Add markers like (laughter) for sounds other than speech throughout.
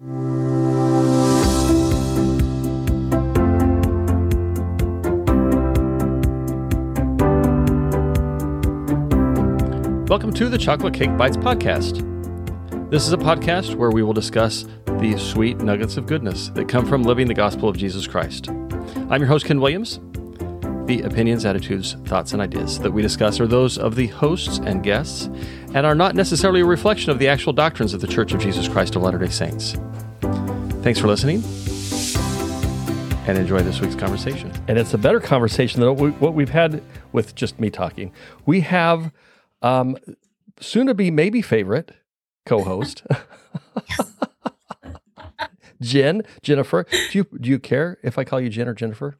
Welcome to the Chocolate Cake Bites podcast. This is a podcast where we will discuss the sweet nuggets of goodness that come from living the gospel of Jesus Christ. I'm your host, Ken Williams. The opinions, attitudes, thoughts, and ideas that we discuss are those of the hosts and guests and are not necessarily a reflection of the actual doctrines of the Church of Jesus Christ of Latter day Saints. Thanks for listening and enjoy this week's conversation. And it's a better conversation than what we've had with just me talking. We have um, soon to be maybe favorite co host. (laughs) (laughs) Jen, Jennifer. Do you do you care if I call you Jen or Jennifer?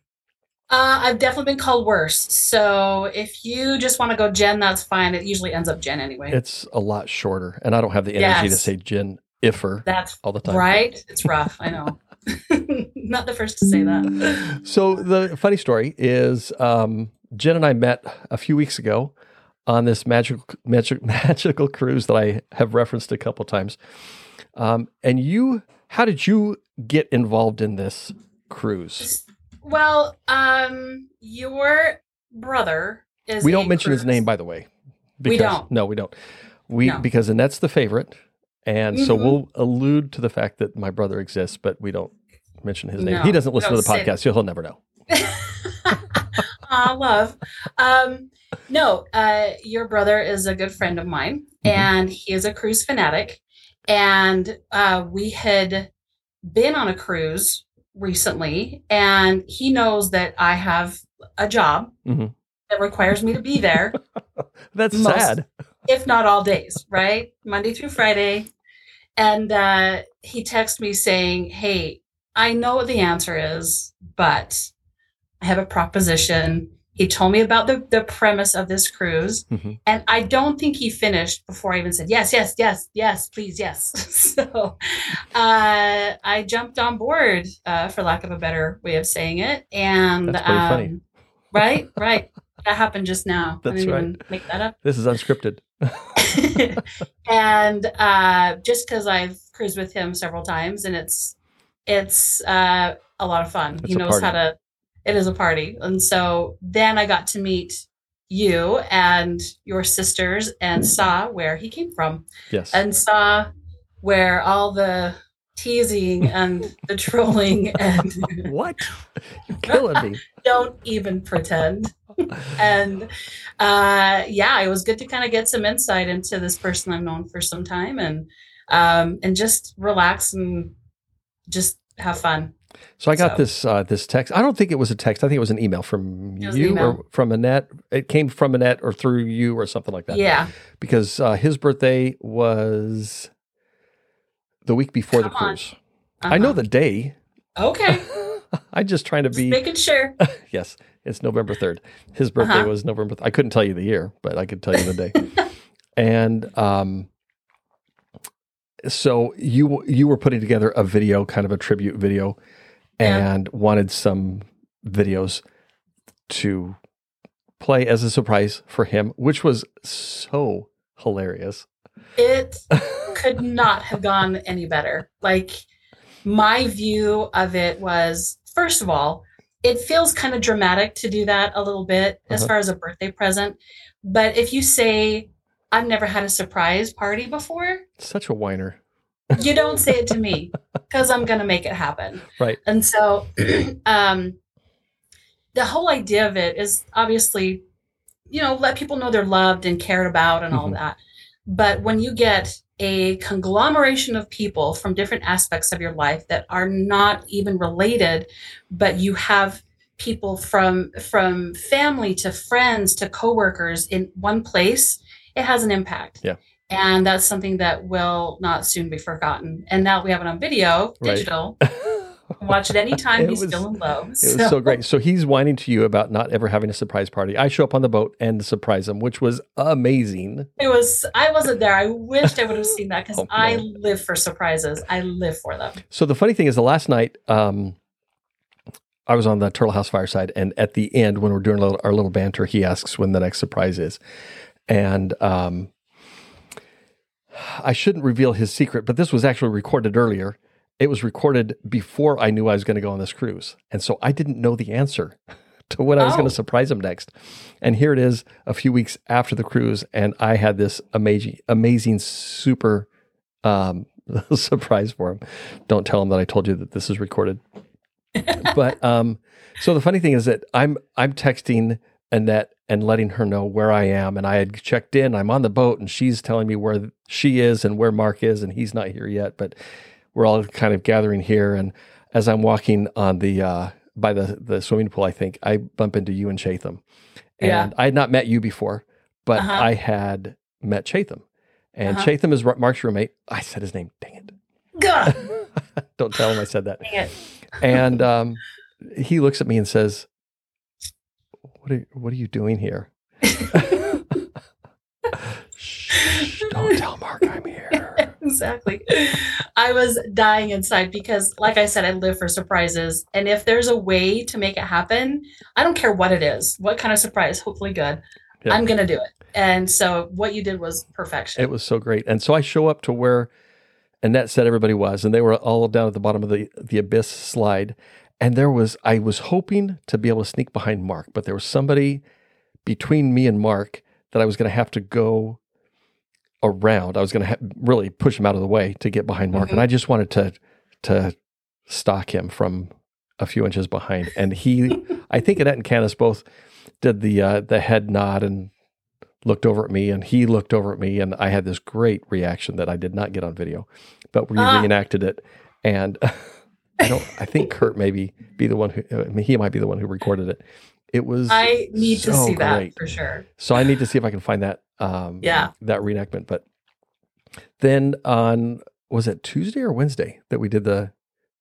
Uh, I've definitely been called worse. So if you just want to go Jen, that's fine. It usually ends up Jen anyway. It's a lot shorter, and I don't have the energy yes. to say Jen Iffer. That's all the time. Right? It's rough. I know. (laughs) Not the first to say that. So the funny story is, um, Jen and I met a few weeks ago on this magical magic, (laughs) magical cruise that I have referenced a couple times. Um, and you, how did you get involved in this cruise? Well, um, your brother is. We don't mention cruise. his name, by the way. Because, we don't. No, we don't. We no. because Annette's the favorite, and mm-hmm. so we'll allude to the fact that my brother exists, but we don't mention his name. No, he doesn't listen to the podcast, so he'll never know. (laughs) Ah, love. Um, no, uh, your brother is a good friend of mine, mm-hmm. and he is a cruise fanatic. And uh, we had been on a cruise recently, and he knows that I have a job mm-hmm. that requires me to be there. (laughs) That's most, sad. If not all days, right? Monday through Friday. And uh, he texted me saying, Hey, I know what the answer is, but I have a proposition. He told me about the, the premise of this cruise. Mm-hmm. And I don't think he finished before I even said, yes, yes, yes, yes, please, yes. (laughs) so uh, I jumped on board, uh, for lack of a better way of saying it. And That's pretty um, funny. right, right. That happened just now. That's right. make that up. This is unscripted. (laughs) and uh, just because I've cruised with him several times, and it's it's uh, a lot of fun. It's he knows how to it is a party. And so then I got to meet you and your sisters and saw where he came from. Yes. And saw where all the teasing (laughs) and the trolling and (laughs) what you're killing me (laughs) don't even pretend and uh yeah it was good to kind of get some insight into this person i've known for some time and um and just relax and just have fun so I got so. this uh, this text. I don't think it was a text. I think it was an email from you email. or from Annette. It came from Annette or through you or something like that. Yeah. Because uh, his birthday was the week before Come the cruise. Uh-huh. I know uh-huh. the day. Okay. (laughs) I'm just trying to just be making sure. (laughs) yes, it's November third. His birthday uh-huh. was November. Th- I couldn't tell you the year, but I could tell you the day. (laughs) and um, so you you were putting together a video, kind of a tribute video and yeah. wanted some videos to play as a surprise for him, which was so hilarious. It (laughs) could not have gone any better. Like, my view of it was first of all, it feels kind of dramatic to do that a little bit as uh-huh. far as a birthday present. But if you say, I've never had a surprise party before, such a whiner you don't say it to me (laughs) because I'm going to make it happen. Right. And so, (clears throat) um, the whole idea of it is obviously, you know, let people know they're loved and cared about and mm-hmm. all that. But when you get a conglomeration of people from different aspects of your life that are not even related, but you have people from from family to friends to coworkers in one place, it has an impact. Yeah and that's something that will not soon be forgotten. And now we have it on video, digital. Right. (laughs) Watch it anytime. he's was, still in love. So. It was so great. So he's whining to you about not ever having a surprise party. I show up on the boat and surprise him, which was amazing. It was. I wasn't there. I wished I would have seen that because (laughs) oh, I live for surprises. I live for them. So the funny thing is, the last night, um, I was on the Turtle House fireside, and at the end, when we're doing little, our little banter, he asks when the next surprise is, and um, I shouldn't reveal his secret, but this was actually recorded earlier. it was recorded before I knew I was going to go on this cruise. And so I didn't know the answer (laughs) to what I was going Oh. to surprise him next. And here it is a few weeks after the cruise. And I had this amazing, amazing, super um, (laughs) surprise for him. Don't tell him that I told you that this is recorded. (laughs) but um, so the funny thing is that I'm I'm texting Annette and letting her know where I am, and I had checked in. I'm on the boat, and she's telling me where she is and where Mark is, and he's not here yet. But we're all kind of gathering here, and as I'm walking on the uh, by the the swimming pool, I think I bump into you and Chatham, and Yeah. I had not met you before, but Uh-huh. I had met Chatham, and Uh-huh. Chatham is Mark's roommate. I said his name. Dang it! (laughs) Don't tell him I said that. dang it. and um, he looks at me and says, "What are What are you doing here?" (laughs) Shh, don't tell Mark I'm here. (laughs) exactly. I was dying inside because, like I said, I live for surprises. And if there's a way to make it happen, I don't care what it is, what kind of surprise, hopefully good, Yeah. I'm going to do it. And so what you did was perfection. It was so great, and so I show up to where Annette said everybody was, and they were all down at the bottom of the the abyss slide. And there was, I was hoping to be able to sneak behind Mark, but there was somebody between me and Mark that I was going to have to go around. I was going to ha- really push him out of the way to get behind Mark, and I just wanted to to stalk him from a few inches behind. And he, (laughs) I think Annette and Candace both did the uh, the head nod and looked over at me, and he looked over at me, and I had this great reaction that I did not get on video, but we Ah. reenacted it, and. (laughs) I don't. I think (laughs) Kurt maybe be the one who. I mean, he might be the one who recorded it. It was. I need to so see that for sure. So I need to see if I can find that. Um, Yeah. That reenactment. But then on was it Tuesday or Wednesday that we did the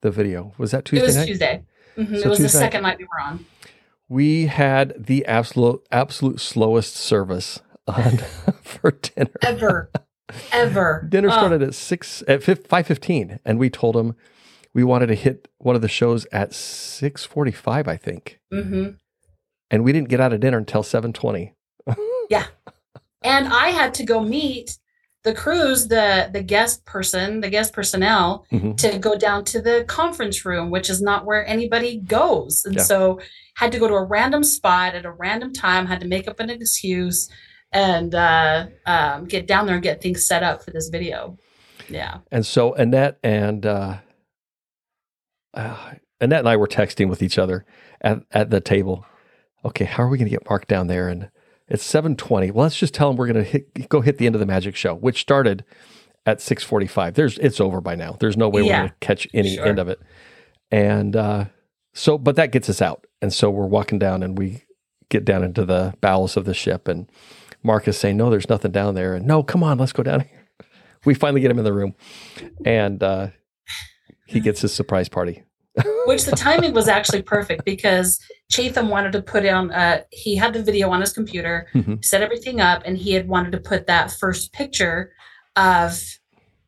the video? Was that Tuesday it was night? Tuesday. Mhm, So it was the second night we were on. We had the absolute absolute slowest service on (laughs) (laughs) for dinner. Ever. Ever. Dinner started at six at five fifteen, and we told him we wanted to hit one of the shows at six forty five, I think, mhm. and we didn't get out of dinner until seven twenty. (laughs) yeah. And I had to go meet the crews, the the guest person, the guest personnel, Mhm. to go down to the conference room, which is not where anybody goes. And Yeah. so had to go to a random spot at a random time, had to make up an excuse and uh, um, get down there and get things set up for this video. Yeah. And so Annette and uh, uh, Annette and I were texting with each other at, at the table. Okay, how are we going to get Mark down there? And it's seven twenty. Well, let's just tell him we're going to go hit the end of the magic show, which started at six forty five. There's it's over by now. There's no way we're going to catch any sure. end of it. And uh, so, but that gets us out. And so we're walking down, and we get down into the bowels of the ship, and Mark is saying, "No, there's nothing down there." And no, come on, let's go down here. (laughs) We finally get him in the room, and uh, he gets his surprise party. Which the timing was actually perfect because Chatham wanted to put on, uh, he had the video on his computer, Mhm. set everything up, and he had wanted to put that first picture of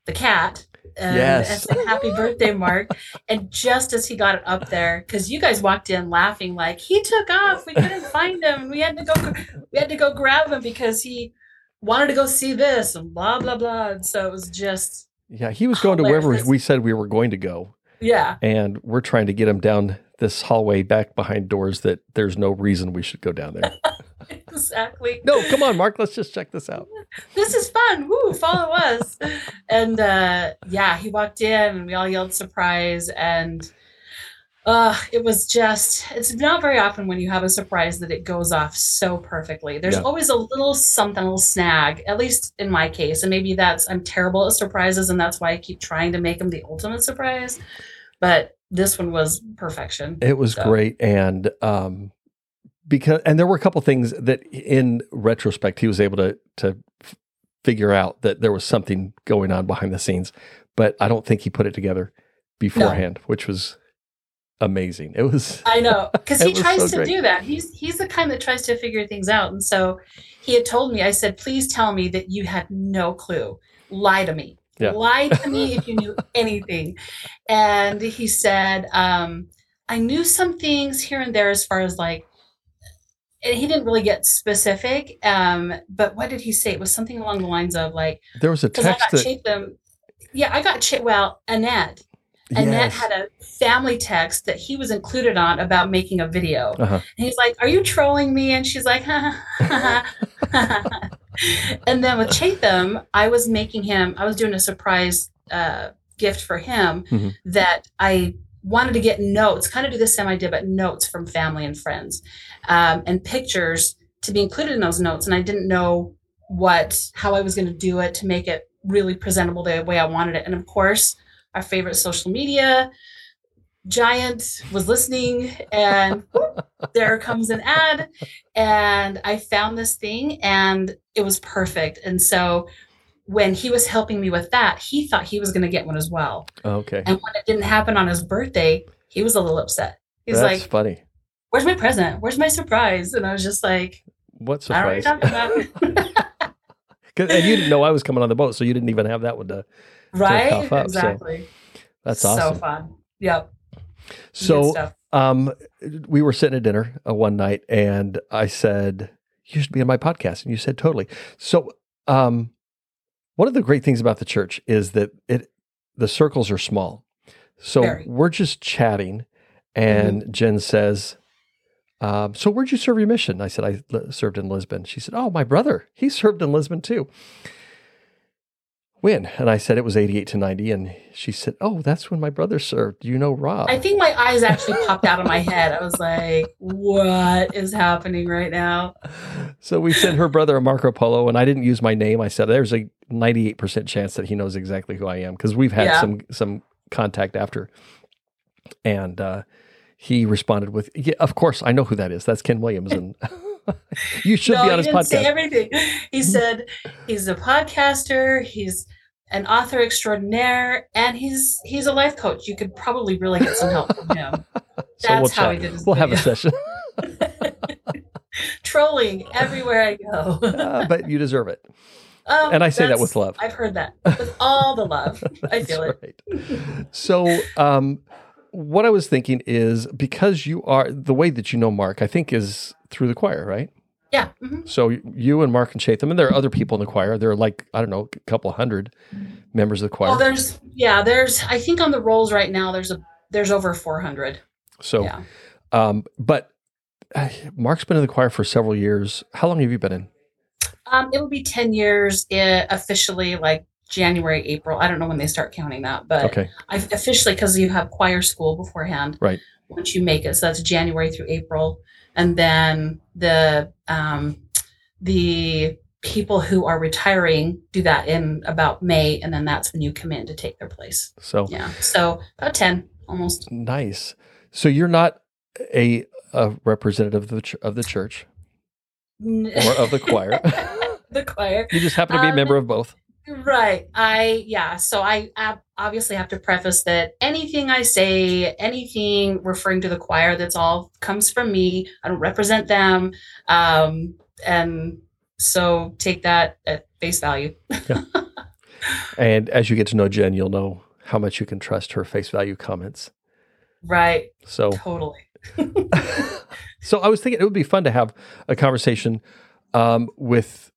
the cat. And, Yes. and say happy (laughs) birthday, Mark. and just as he got it up there, because you guys walked in laughing like he took off, we couldn't find him. We had to go, we had to go grab him because he wanted to go see this and blah blah blah. And so it was just, Yeah, he was going to wherever we said we were going to go, yeah, and we're trying to get him down this hallway back behind doors that there's no reason we should go down there. (laughs) exactly. no, come on, Mark, let's just check this out. this is fun. Woo, follow us. and uh yeah, he walked in and we all yelled surprise and uh it was just it's not very often when you have a surprise that it goes off so perfectly. There's Yeah. always a little something, a little snag, at least in my case. And maybe that's I'm terrible at surprises and that's why I keep trying to make them the ultimate surprise. But this one was perfection. It was So- great, and um, because and there were a couple things that, in retrospect, he was able to to f- figure out that there was something going on behind the scenes, but I don't think he put it together beforehand, which was amazing. It was I know (laughs) because he tries so to great. do that. He's he's the kind that tries to figure things out. And so he had told me, I said, please tell me that you had no clue. Lie to me. Yeah. Lie to me (laughs) if you knew anything. And he said, um, I knew some things here and there as far as like, and he didn't really get specific. Um, but what did he say? It was something along the lines of like, there was a because I text got that Chatham. Yeah, I got Ch- well, Annette Annette Yes. had a family text that he was included on about making a video. Uh-huh. And he's like, Are you trolling me? And she's like, And then with Chatham, I was making him, I was doing a surprise uh, gift for him Mhm. that I wanted to get notes, kind of do the same idea, but notes from family and friends um, and pictures to be included in those notes. And I didn't know what, how I was going to do it to make it really presentable the way I wanted it. And of course, our favorite social media giant was listening and whoop, (laughs) there comes an ad and i found this thing and it was perfect and so when he was helping me with that he thought he was going to get one as well Okay. and when it didn't happen on his birthday he was a little upset he's That's like funny. where's my present where's my surprise and i was just like What i don't know surprise? what you're talking about (laughs) and you didn't know I was coming on the boat, so you didn't even have that one to. Right up, so exactly That's so fun yep So, um, we were sitting at dinner uh, one night, and I said, "You should be on my podcast," and you said, "Totally." So, um, one of the great things about the church is that it the circles are small. So Very. we're just chatting, and Jen says. Um, so where'd you serve your mission? I said I served in Lisbon. She said, "Oh, my brother, he served in Lisbon too." When? And I said it was eighty-eight to ninety, and she said, "Oh, that's when my brother served. You know Rob." I think my eyes actually popped out of my head. I was like, what is happening right now? So we sent her brother a Marco Polo, and I didn't use my name. I said there's a 98% chance that he knows exactly who I am because we've had Yeah. some some contact after. And uh, he responded with, "Yeah, of course I know who that is. That's Ken Williams, and (laughs) you should no, be he on his didn't say everything. He said he's a podcaster, he's an author extraordinaire, and he's he's a life coach. You could probably really get some help from him. (laughs) So That's we'll how chat. he did his We'll have a session, (laughs) Trolling everywhere I go. (laughs) Uh, but you deserve it. Oh, And I say that with love. I've heard that with all the love. I feel it. right. So, um, what I was thinking is because you are the way that you know Mark, I think is through the choir, right? Yeah. mhm. So you and Mark and Chatham, and there are other people in the choir. There are like I don't know, a couple hundred members of the choir. Well, there's yeah, there's I think on the rolls right now there's a there's over 400. so, yeah. um, but uh, Mark's been in the choir for several years. How long have you been in? Um, it'll be 10 years uh, officially, like January, April. I don't know when they start counting that, but Okay, I officially because you have choir school beforehand. Right. Once you make it, so that's January through April, and then the um, the people who are retiring do that in about May, and then that's when you come in to take their place. so Yeah. So about 10 almost. nice. So you're not a, a representative of the ch- of the church or of the choir. (laughs) the choir. you just happen to be a Um, member of both. Right. I, yeah. So I ab- obviously have to preface that anything I say, anything referring to the choir, that's all comes from me. I don't represent them. Um, and so take that at face value. (laughs) And as you get to know Jen, you'll know how much you can trust her face value comments. Right. So Totally. (laughs) So I was thinking it would be fun to have a conversation um, with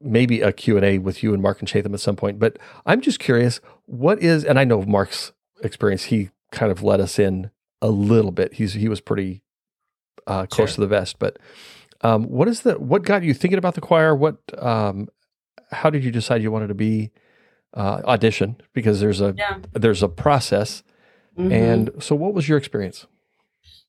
maybe a Q&A with you and Mark and Chatham at some point. But I'm just curious, what is, and I know Mark's experience, he kind of let us in a little bit. He's He was pretty uh, close Sure. to the vest. But um, what is the, what got you thinking about the choir? What, um, how did you decide you wanted to be uh, audition? Because there's a, Yeah. there's a process. Mhm. And so what was your experience?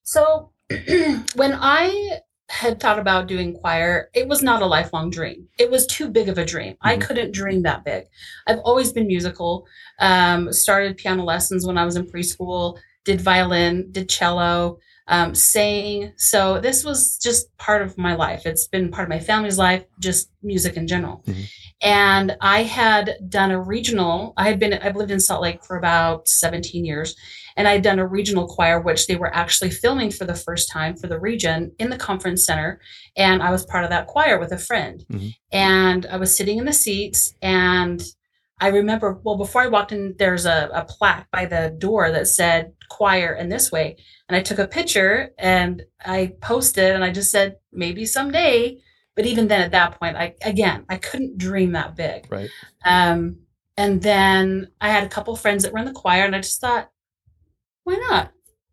So (clears throat) when I had thought about doing choir, it was not a lifelong dream. It was too big of a dream. I Mhm. couldn't dream that big. I've always been musical. Um, started piano lessons when I was in preschool, did violin, did cello, um, sang. So this was just part of my life. It's been part of my family's life, just music in general. Mhm. And I had done a regional, I had been, I've lived in Salt Lake for about 17 years and I'd done a regional choir, which they were actually filming for the first time for the region in the conference center. And I was part of that choir with a friend. Mhm. And I was sitting in the seats. And I remember, well, before I walked in, there's a, a plaque by the door that said choir in this way. And I took a picture and I posted and I just said, maybe someday. But even then, at that point, I again, I couldn't dream that big. Right. Um, And then I had a couple friends that were in the choir, and I just thought, why not?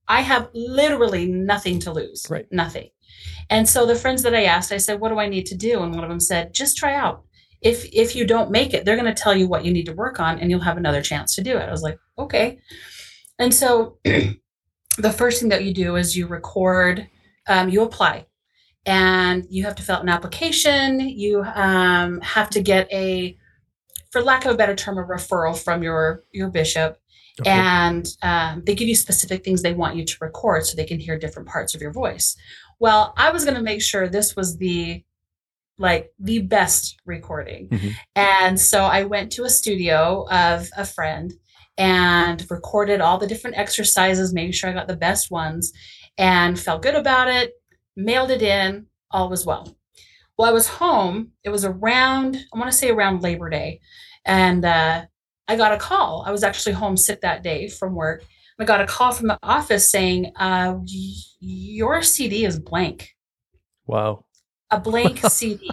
I have literally nothing to lose. Right. Nothing. And so the friends that I asked, I said, what do I need to do? And one of them said, just try out. If if you don't make it, they're going to tell you what you need to work on and you'll have another chance to do it. I was like, okay. And so (clears throat) the first thing that you do is you record, um, you apply, and you have to fill out an application. You um, have to get a, for lack of a better term, a referral from your your bishop, Okay. and um, they give you specific things they want you to record so they can hear different parts of your voice. Well, I was going to make sure this was the like the best recording. Mhm. And so I went to a studio of a friend and recorded all the different exercises, making sure I got the best ones and felt good about it, mailed it in, all was well. Well, I was home. It was around, I want to say around Labor Day. And uh, I got a call. I was actually homesick that day from work. I got a call from the office saying, uh, Your CD is blank wow. a blank (laughs) CD.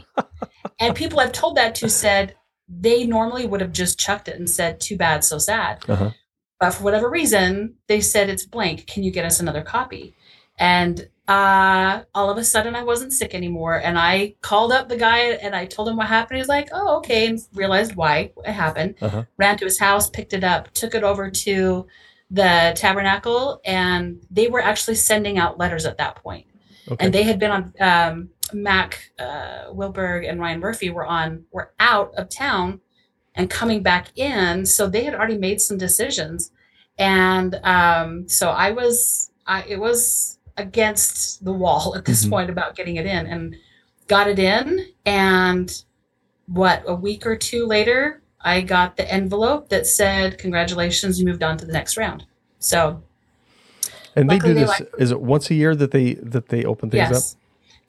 And people I've told that to said they normally would have just chucked it and said, too bad, so sad. Uh-huh. But for whatever reason, they said it's blank. Can you get us another copy? And uh, all of a sudden, I wasn't sick anymore. And I called up the guy and I told him what happened. He was like, oh, okay. And realized why it happened. Uh-huh. Ran to his house, picked it up, took it over to the tabernacle. And they were actually sending out letters at that point Okay. and they had been on um, Mack uh, Wilberg and Ryan Murphy were on were out of town and coming back in, so they had already made some decisions, and um, so I was I it was against the wall at this Mhm. point about getting it in and got it in and what a week or two later I got the envelope that said congratulations you moved on to the next round so and they do this. like- is it once a year that they that they open things yes.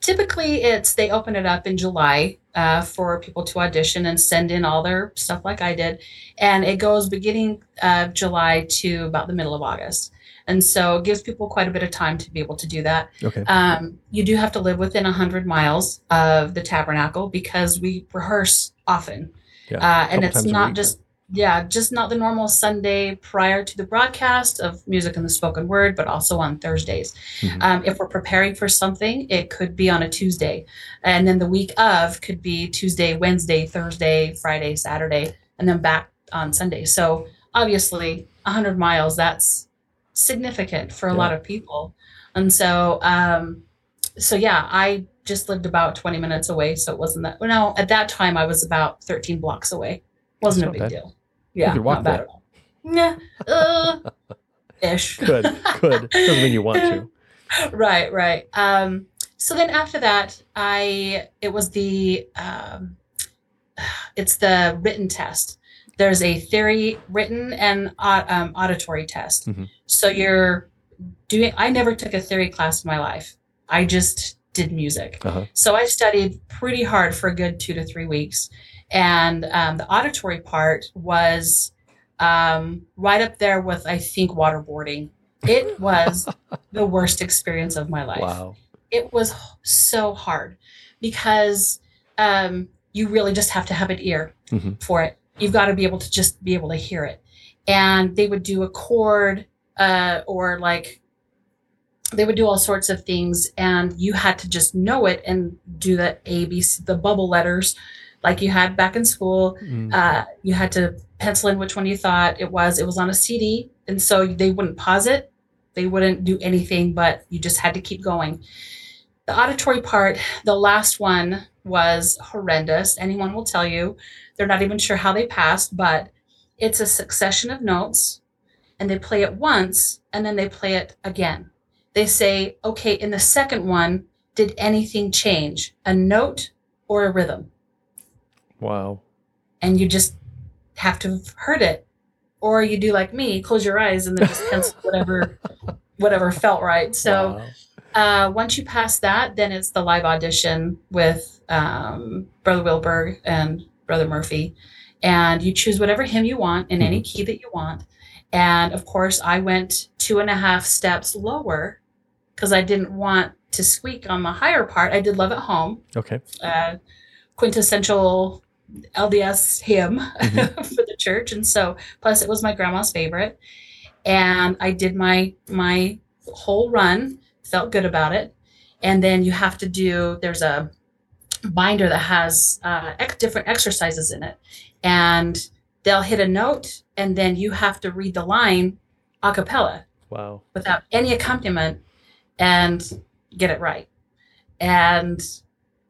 Typically, it's they open it up in July uh, for people to audition and send in all their stuff, like I did, and it goes beginning of July to about the middle of August, and so it gives people quite a bit of time to be able to do that. Okay. Um, you do have to live within hundred miles of the tabernacle because we rehearse often, Yeah, uh, and it's not week. just yeah, just not the normal Sunday prior to the broadcast of music and the spoken word, but also on Thursdays. Mhm. Um, if we're preparing for something, it could be on a Tuesday, and then the week of could be Tuesday, Wednesday, Thursday, Friday, Saturday, and then back on Sunday. So obviously, 100 miles that's significant for a Yeah. lot of people, and so um, so yeah, I just lived about 20 minutes away, so it wasn't that. Well, no, at that time I was about 13 blocks away. Wasn't That's a big bad. deal. Yeah, not bad that. at all. Nah, uh, ish. (laughs) Good. Good. Doesn't mean you want to. (laughs) right right um so then after that i it was the um it's the written test there's a theory written and au- um, auditory test Mhm. So you're doing i never took a theory class in my life i just did music Uh-huh. so i studied pretty hard for a good two to three weeks and um, the auditory part was um, right up there with i think waterboarding it was (laughs) the worst experience of my life Wow. it was so hard because um, you really just have to have an ear Mhm. for it. You've got to be able to just be able to hear it. And they would do a chord uh, or like they would do all sorts of things, and you had to just know it and do the A, B, C, the bubble letters like you had back in school Mm. uh, you had to pencil in which one you thought it was. It was on a CD, and so they wouldn't pause it. They wouldn't do anything, but you just had to keep going. The auditory part, the last one was horrendous. Anyone will tell you they're not even sure how they passed, but it's a succession of notes, and they play it once, and then they play it again. They say, okay, in the second one, did anything change? A note or a rhythm? Wow. and you just have to have heard it or you do like me close your eyes and then just (laughs) pencil whatever whatever felt right so Wow. uh, once you pass that then it's the live audition with um, brother wilberg and brother murphy and you choose whatever hymn you want in any key that you want and of course i went two and a half steps lower because i didn't want to squeak on the higher part. I did love at home. Okay. uh, quintessential LDS hymn Mm-hmm. (laughs) for the church, and so plus it was my grandma's favorite, and I did my my whole run, felt good about it, and then you have to do there's a binder that has uh, ex- different exercises in it, and they'll hit a note, and then you have to read the line a cappella Wow. without any accompaniment and get it right. And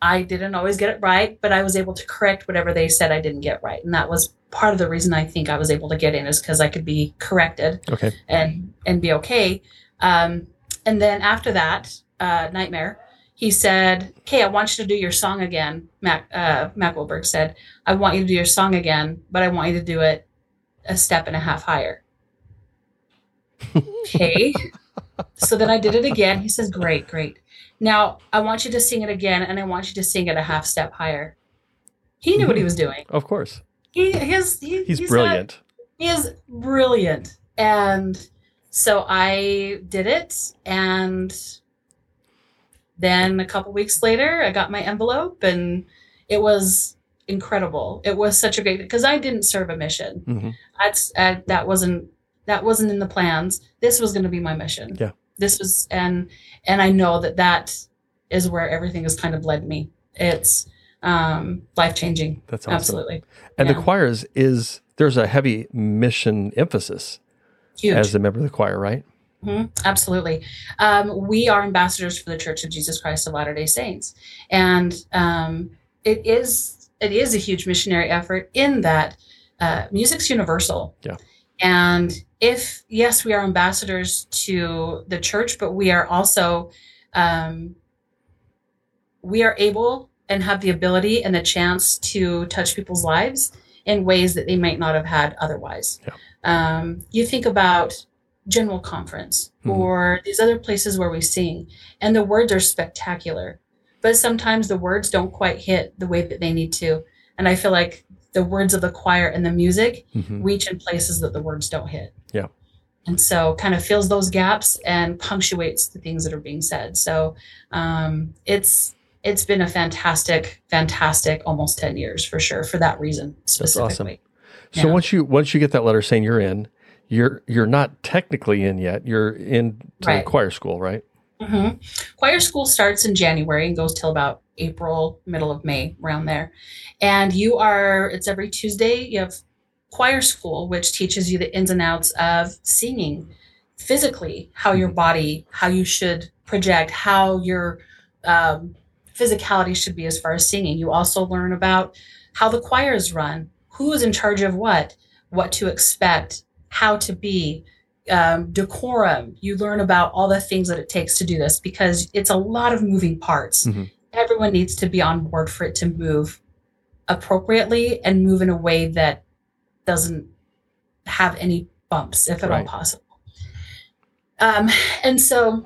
I didn't always get it right, but I was able to correct whatever they said I didn't get right. And that was part of the reason I think I was able to get in is because I could be corrected Okay. and and be okay. Um, and then after that, uh, nightmare, he said, "Okay, I want you to do your song again." Mack uh, Mack Wilberg said, "I want you to do your song again, but I want you to do it a step and a half higher." (laughs) okay. so then I did it again. He says, "Great, great. Now I want you to sing it again, and I want you to sing it a half step higher." He knew what he was doing. Of course. He, his, he, He's, got- brilliant. he is brilliant. And so I did it. And then a couple weeks later, I got my envelope and it was incredible. It was such a great because I didn't serve a mission. hmm That's uh, that wasn't that wasn't in the plans. This was going to be my mission. Yeah. This was and and I know that that is where everything has kind of led me. It's um life changing. That's awesome. Absolutely. And Yeah. the choir is, is there's a heavy mission emphasis Huge. as a member of the choir, right? Mhm, Absolutely. Um, we are ambassadors for the Church of Jesus Christ of Latter day Saints. And um, it is it is a huge missionary effort in that uh, music's universal. Yeah. And if, yes, we are ambassadors to the church, but we are also, um, we are able and have the ability and the chance to touch people's lives in ways that they might not have had otherwise. Yeah. Um, you think about general conference Mhm. or these other places where we sing and the words are spectacular but sometimes the words don't quite hit the way that they need to and i feel like the words of the choir and the music hmm reach in places that the words don't hit Yeah. and so kind of fills those gaps and punctuates the things that are being said so um, it's it's been a fantastic fantastic almost 10 years for sure for that reason awesome. specifically So Yeah. once you once you get that letter saying you're in, you're you're not technically in yet. You're in to Right. choir school, right? hmm Choir school starts in January and goes till about April, middle of May, around there. And you are, it's every Tuesday. You have choir school, which teaches you the ins and outs of singing physically, how your body, how you should project, how your um, physicality should be as far as singing. You also learn about how the choirs run, who is in charge of what, what to expect, how to be, um, decorum. You learn about all the things that it takes to do this because it's a lot of moving parts. Mhm. Everyone needs to be on board for it to move appropriately and move in a way that doesn't have any bumps, if at all possible. Um, and so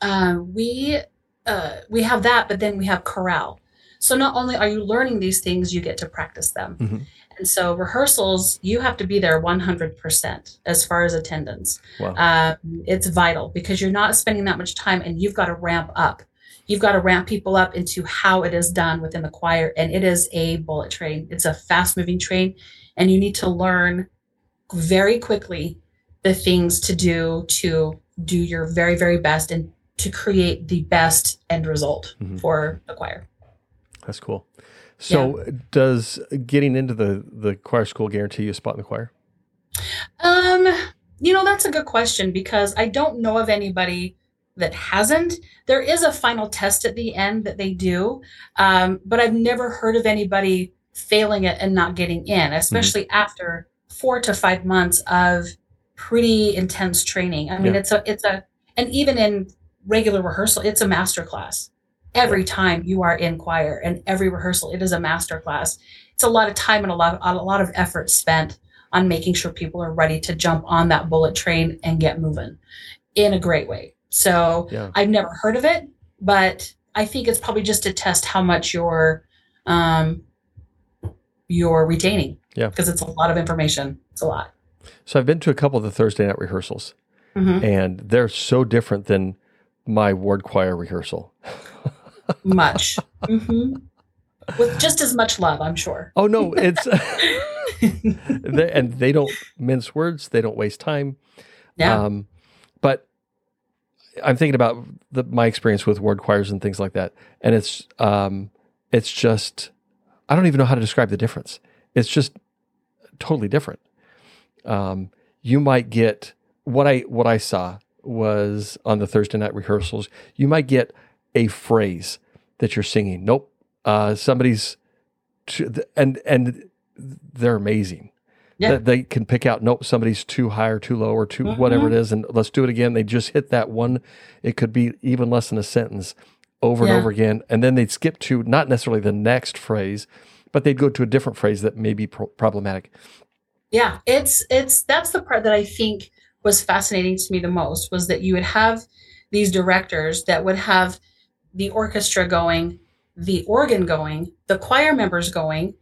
uh, we uh, we have that, but then we have corral. So not only are you learning these things, you get to practice them. Mhm. And so rehearsals, you have to be there 100% as far as attendance. Wow. Um, it's vital because you're not spending that much time and you've got to ramp up. You've got to ramp people up into how it is done within the choir. And it is a bullet train, it's a fast moving train. And you need to learn very quickly the things to do to do your very, very best and to create the best end result Mhm. for the choir. That's cool. So does getting into the the choir school guarantee you a spot in the choir? Um, you know, that's a good question because I don't know of anybody that hasn't. There is a final test at the end that they do, um, but I've never heard of anybody failing it and not getting in, especially after four to five months of pretty intense training. I mean, Yeah. it's a, it's a, and even in regular rehearsal, it's a master class. Every time you are in choir and every rehearsal, it is a master class. It's a lot of time and a lot, a lot of effort spent on making sure people are ready to jump on that bullet train and get moving in a great way. So Yeah. I've never heard of it, but I think it's probably just to test how much you're um, you're retaining. Yeah. because it's a lot of information. It's a lot. So I've been to a couple of the Thursday night rehearsals, Mhm. and they're so different than my ward choir rehearsal. (laughs) Much. hmm with just as much love, I'm sure. Oh no, it's (laughs) and they don't mince words. They don't waste time. Yeah. Um, but I'm thinking about the, my experience with ward choirs and things like that, and it's um, it's just I don't even know how to describe the difference. It's just totally different. Um, you might get what I what I saw was on the Thursday night rehearsals. You might get a phrase that you're singing. Nope, uh, somebody's too, and and they're amazing. Yeah. That they can pick out. Nope, somebody's too high or too low or too whatever it is, and let's do it again. They just hit that one. It could be even less than a sentence over Yeah. and over again, and then they'd skip to not necessarily the next phrase, but they'd go to a different phrase that may be pro- problematic. Yeah, it's it's that's the part that I think was fascinating to me the most was that you would have these directors that would have the orchestra going, the organ going, the choir members going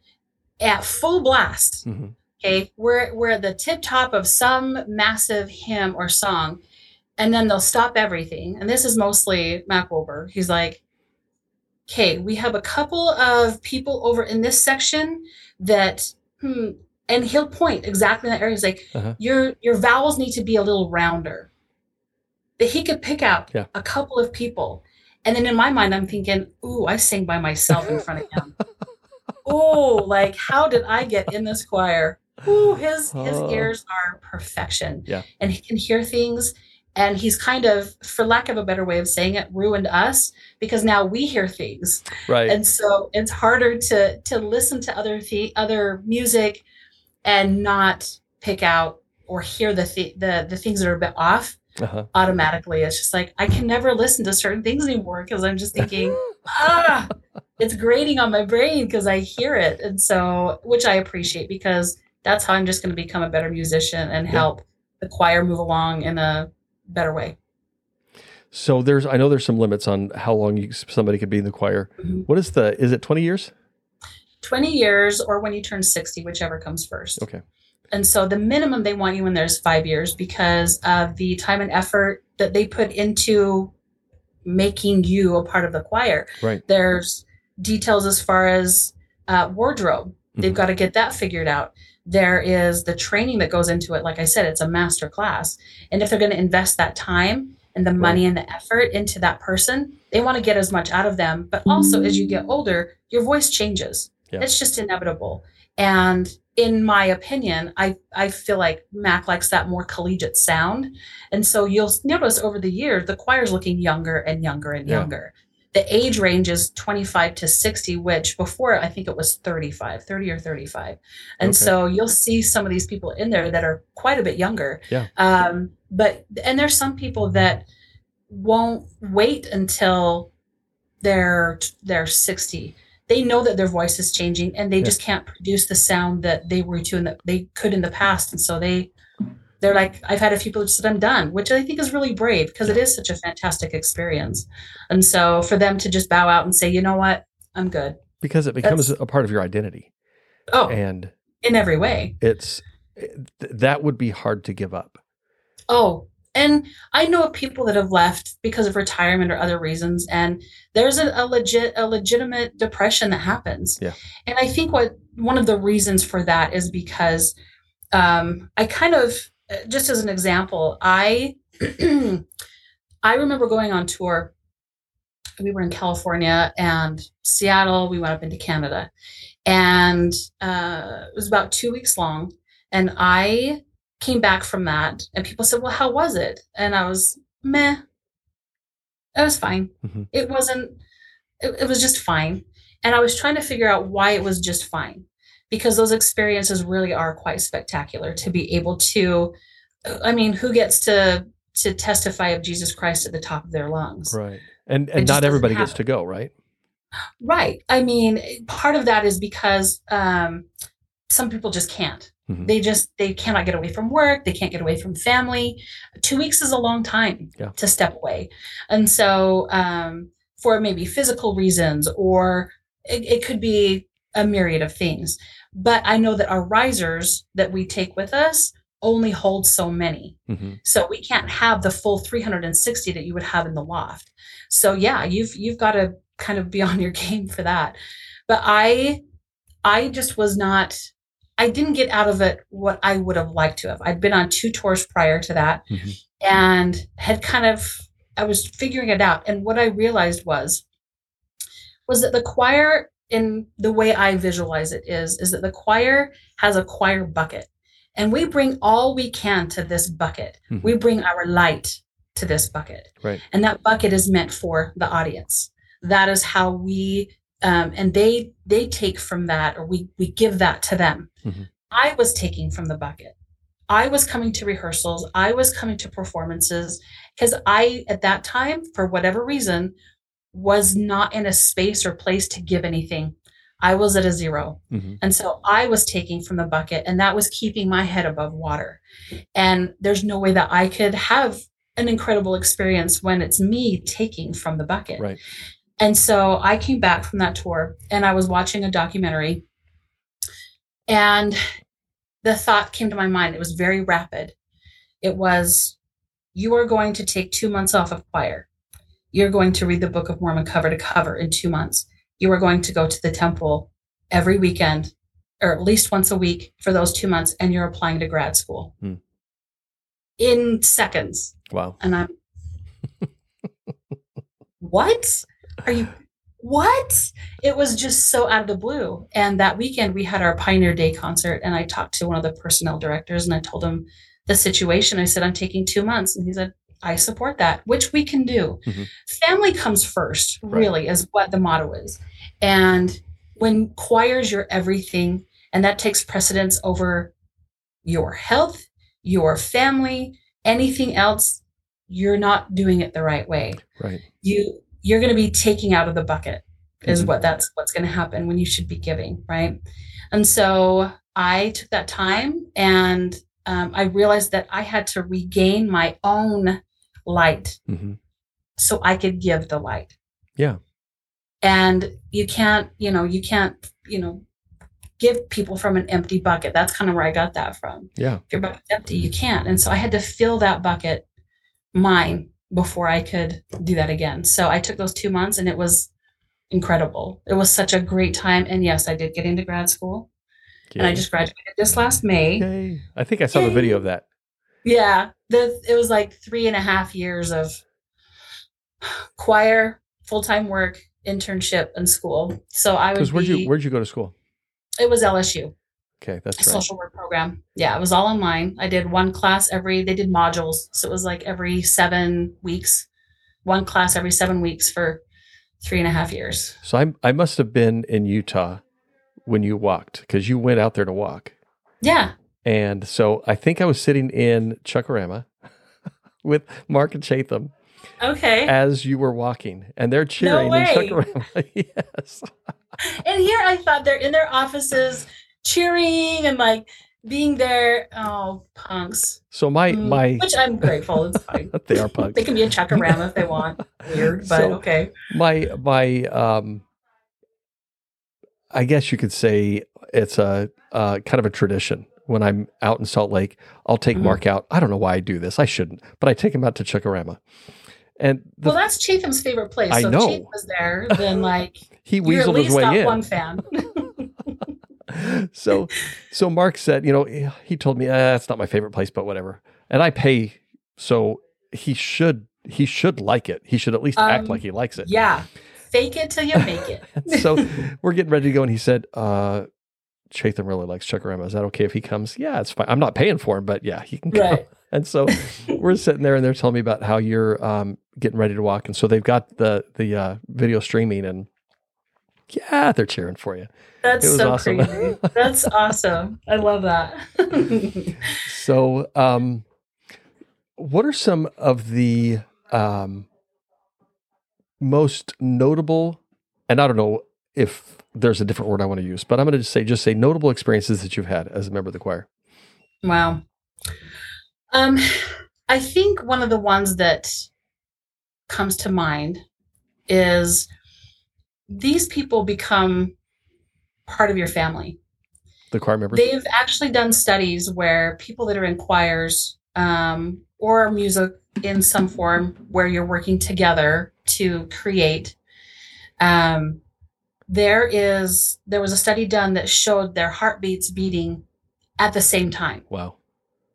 at full blast. Mhm. Okay, we're we're at the tip top of some massive hymn or song, and then they'll stop everything. And this is mostly Mack Wilberg. He's like, "Okay, we have a couple of people over in this section that, hmm," and he'll point exactly in that area. He's like, Uh-huh. "Your your vowels need to be a little rounder." That he could pick out Yeah. a couple of people, and then in my mind, I'm thinking, "Ooh, I sang by myself in front of him." (laughs) oh, like how did I get in this choir? Ooh, his his Oh. ears are perfection. Yeah. And he can hear things. And he's kind of, for lack of a better way of saying it, ruined us because now we hear things. Right. And so it's harder to to listen to other the other music and not pick out or hear the th- the the things that are a bit off uh-huh. automatically. It's just like I can never listen to certain things anymore because I'm just thinking, (laughs) ah, it's grating on my brain because I hear it, and so which I appreciate because that's how I'm just going to become a better musician and Yeah. help the choir move along in a better way. So there's, I know there's some limits on how long you, somebody could be in the choir. Mhm. What is the? Is it 20 years? Twenty years, or when you turn sixty, whichever comes first. Okay. And so the minimum they want you in there is five years because of the time and effort that they put into making you a part of the choir. Right. There's details as far as uh, wardrobe. They've Mhm. got to get that figured out. There is the training that goes into it. Like I said, it's a master class. And if they're going to invest that time and the money and the effort into that person, they want to get as much out of them. But also, as you get older, your voice changes. Yeah. It's just inevitable. And in my opinion, I, I feel like Mack likes that more collegiate sound. And so you'll notice over the years, the choir's looking younger and younger and Yeah. younger. The age range is 25 to 60, which before I think it was 35, 30 or 35. And Okay. so you'll see some of these people in there that are quite a bit younger. Yeah. Um, but, and there's some people that won't wait until they're, they're 60 they know that their voice is changing and they Yeah. just can't produce the sound that they were to and that they could in the past. And so they they're like i've had a few people that said i'm done which i think is really brave because it is such a fantastic experience. And so for them to just bow out and say you know what? I'm good. Because it becomes That's- a part of your identity, oh and in every way. it's eh, that would be hard to give up. Oh, and I know of people that have left because of retirement or other reasons, and there's a, a legit a legitimate depression that happens. Yeah. And I think what one of the reasons for that is because um, I kind of just as an example, I (clears throat) I remember going on tour. We were in California and Seattle. We went up into Canada, and uh, it was about two weeks long. And I came back from that and people said, Well, how was it? And I was meh. It was fine. Mhm. It wasn't, it, it was just fine. And I was trying to figure out why it was just fine because those experiences really are quite spectacular to be able to, I mean, who gets to, to testify of Jesus Christ at the top of their lungs? Right. And and not everybody gets to go, right? Right. I mean, part of that is because um, some people just can't. Mhm. They just they cannot get away from work. They can't get away from family. Two weeks is a long time Yeah. to step away, and so um, for maybe physical reasons, or it, it could be a myriad of things. But I know that our risers that we take with us only hold so many. Mhm. So we can't have the full 360 that you would have in the loft. So yeah, you've you've got to kind of be (laughs) on your game for that. but I I just was not I didn't get out of it what I would have liked to have. I'd been on two tours prior to that Mhm. and had kind of I was figuring it out and what I realized was was that the choir in the way I visualize it is is that the choir has a choir bucket and we bring all we can to this bucket. Mhm. We bring our light to this bucket. Right. And that bucket is meant for the audience. That is how we um, and they they take from that or we we give that to them. Mhm. I was taking from the bucket. I was coming to rehearsals. I was coming to performances because I, at that time, for whatever reason, was not in a space or place to give anything. I was at a zero. Mhm. And so I was taking from the bucket, and that was keeping my head above water. And there's no way that I could have an incredible experience when it's me taking from the bucket. Right. And so I came back from that tour and I was watching a documentary, and the thought came to my mind. It was very rapid. It was, You are going to take two months off of choir. You're going to read the Book of Mormon cover to cover in two months. You are going to go to the temple every weekend or at least once a week for those two months, and you're applying to grad school Hmm. in seconds. Wow. And I'm, (laughs) what? Are you, what? It was just so out of the blue. And that weekend we had our Pioneer Day concert, and I talked to one of the personnel directors and I told him the situation. I said, I'm taking two months. And he said, I support that, which we can do. Mhm. Family comes first, Right. really, is what the motto is. And when choir's your everything, and that takes precedence over your health, your family, anything else, you're not doing it the right way. Right. You you're going to be taking out of the bucket is Mhm. what that's what's going to happen when you should be giving, right? And so I took that time and um, I realized that I had to regain my own light hmm so I could give the light. Yeah. And you can't, you know, you can't, you know, give people from an empty bucket. That's kind of where I got that from. Yeah. If your bucket's empty, you can't. And so I had to fill that bucket mine before I could do that again. So I took those two months and it was incredible. It was such a great time. And yes, I did get into grad school and I just graduated this last May. Yay. I think I saw the video of that. Yeah, the, it was like three and a half years of choir, full time work, internship, and school. So I Because where'd you where'd you go to school? it was LSU, Okay, that's a right. social work program. Yeah, it was all online. I did one class every. They did modules, so it was like every seven weeks, one class every seven weeks for three and a half years. So I I must have been in Utah when you walked because you went out there to walk. Yeah. And so I think I was sitting in Chuckarama (laughs) with Mark and Chatham Okay. as you were walking, and they're cheering in way. Chuckarama. (laughs) yes. (laughs) and here I thought they're in their offices cheering and like being there. Oh, punks. So my Mm, my which I'm grateful. It's fine. (laughs) they are punks. They can be a chuckarama if they want. Weird, but So- okay. my my um I guess you could say it's a uh, kind of a tradition. When I'm out in Salt Lake, I'll take Mhm. Mark out. I don't know why I do this. I shouldn't, but I take him out to Chuckarama. And the, well, that's Chatham's favorite place. I so know. if Chatham was there, then like he weaseled his way in. one fan. (laughs) (laughs) so so Mark said, you know, he told me, eh, that's not my favorite place, but whatever. And I pay, so he should he should like it. He should at least act Um, like he likes it. yeah. Fake it till you make it. (laughs) so we're getting ready to go, and he said, uh, Chatham really likes Chuckarama. Is that okay if he comes? Yeah, it's fine. I'm not paying for him, but yeah, he can come. Right. (laughs) And so we're sitting there, and they're telling me about how you're um, getting ready to walk, and so they've got the the uh, video streaming, and yeah, they're cheering for you. That's so awesome. crazy. That's (laughs) awesome. I love that. (laughs) So, um, what are some of the um, most notable, and I don't know if there's a different word I want to use, but I'm going to just say just say notable experiences that you've had as a member of the choir. wow. Um, I think one of the ones that comes to mind is these people become part of your family. The choir members. They've actually done studies where people that are in choirs um, or music in some form where you're working together to create, um, there is there was a study done that showed their heartbeats beating at the same time Wow.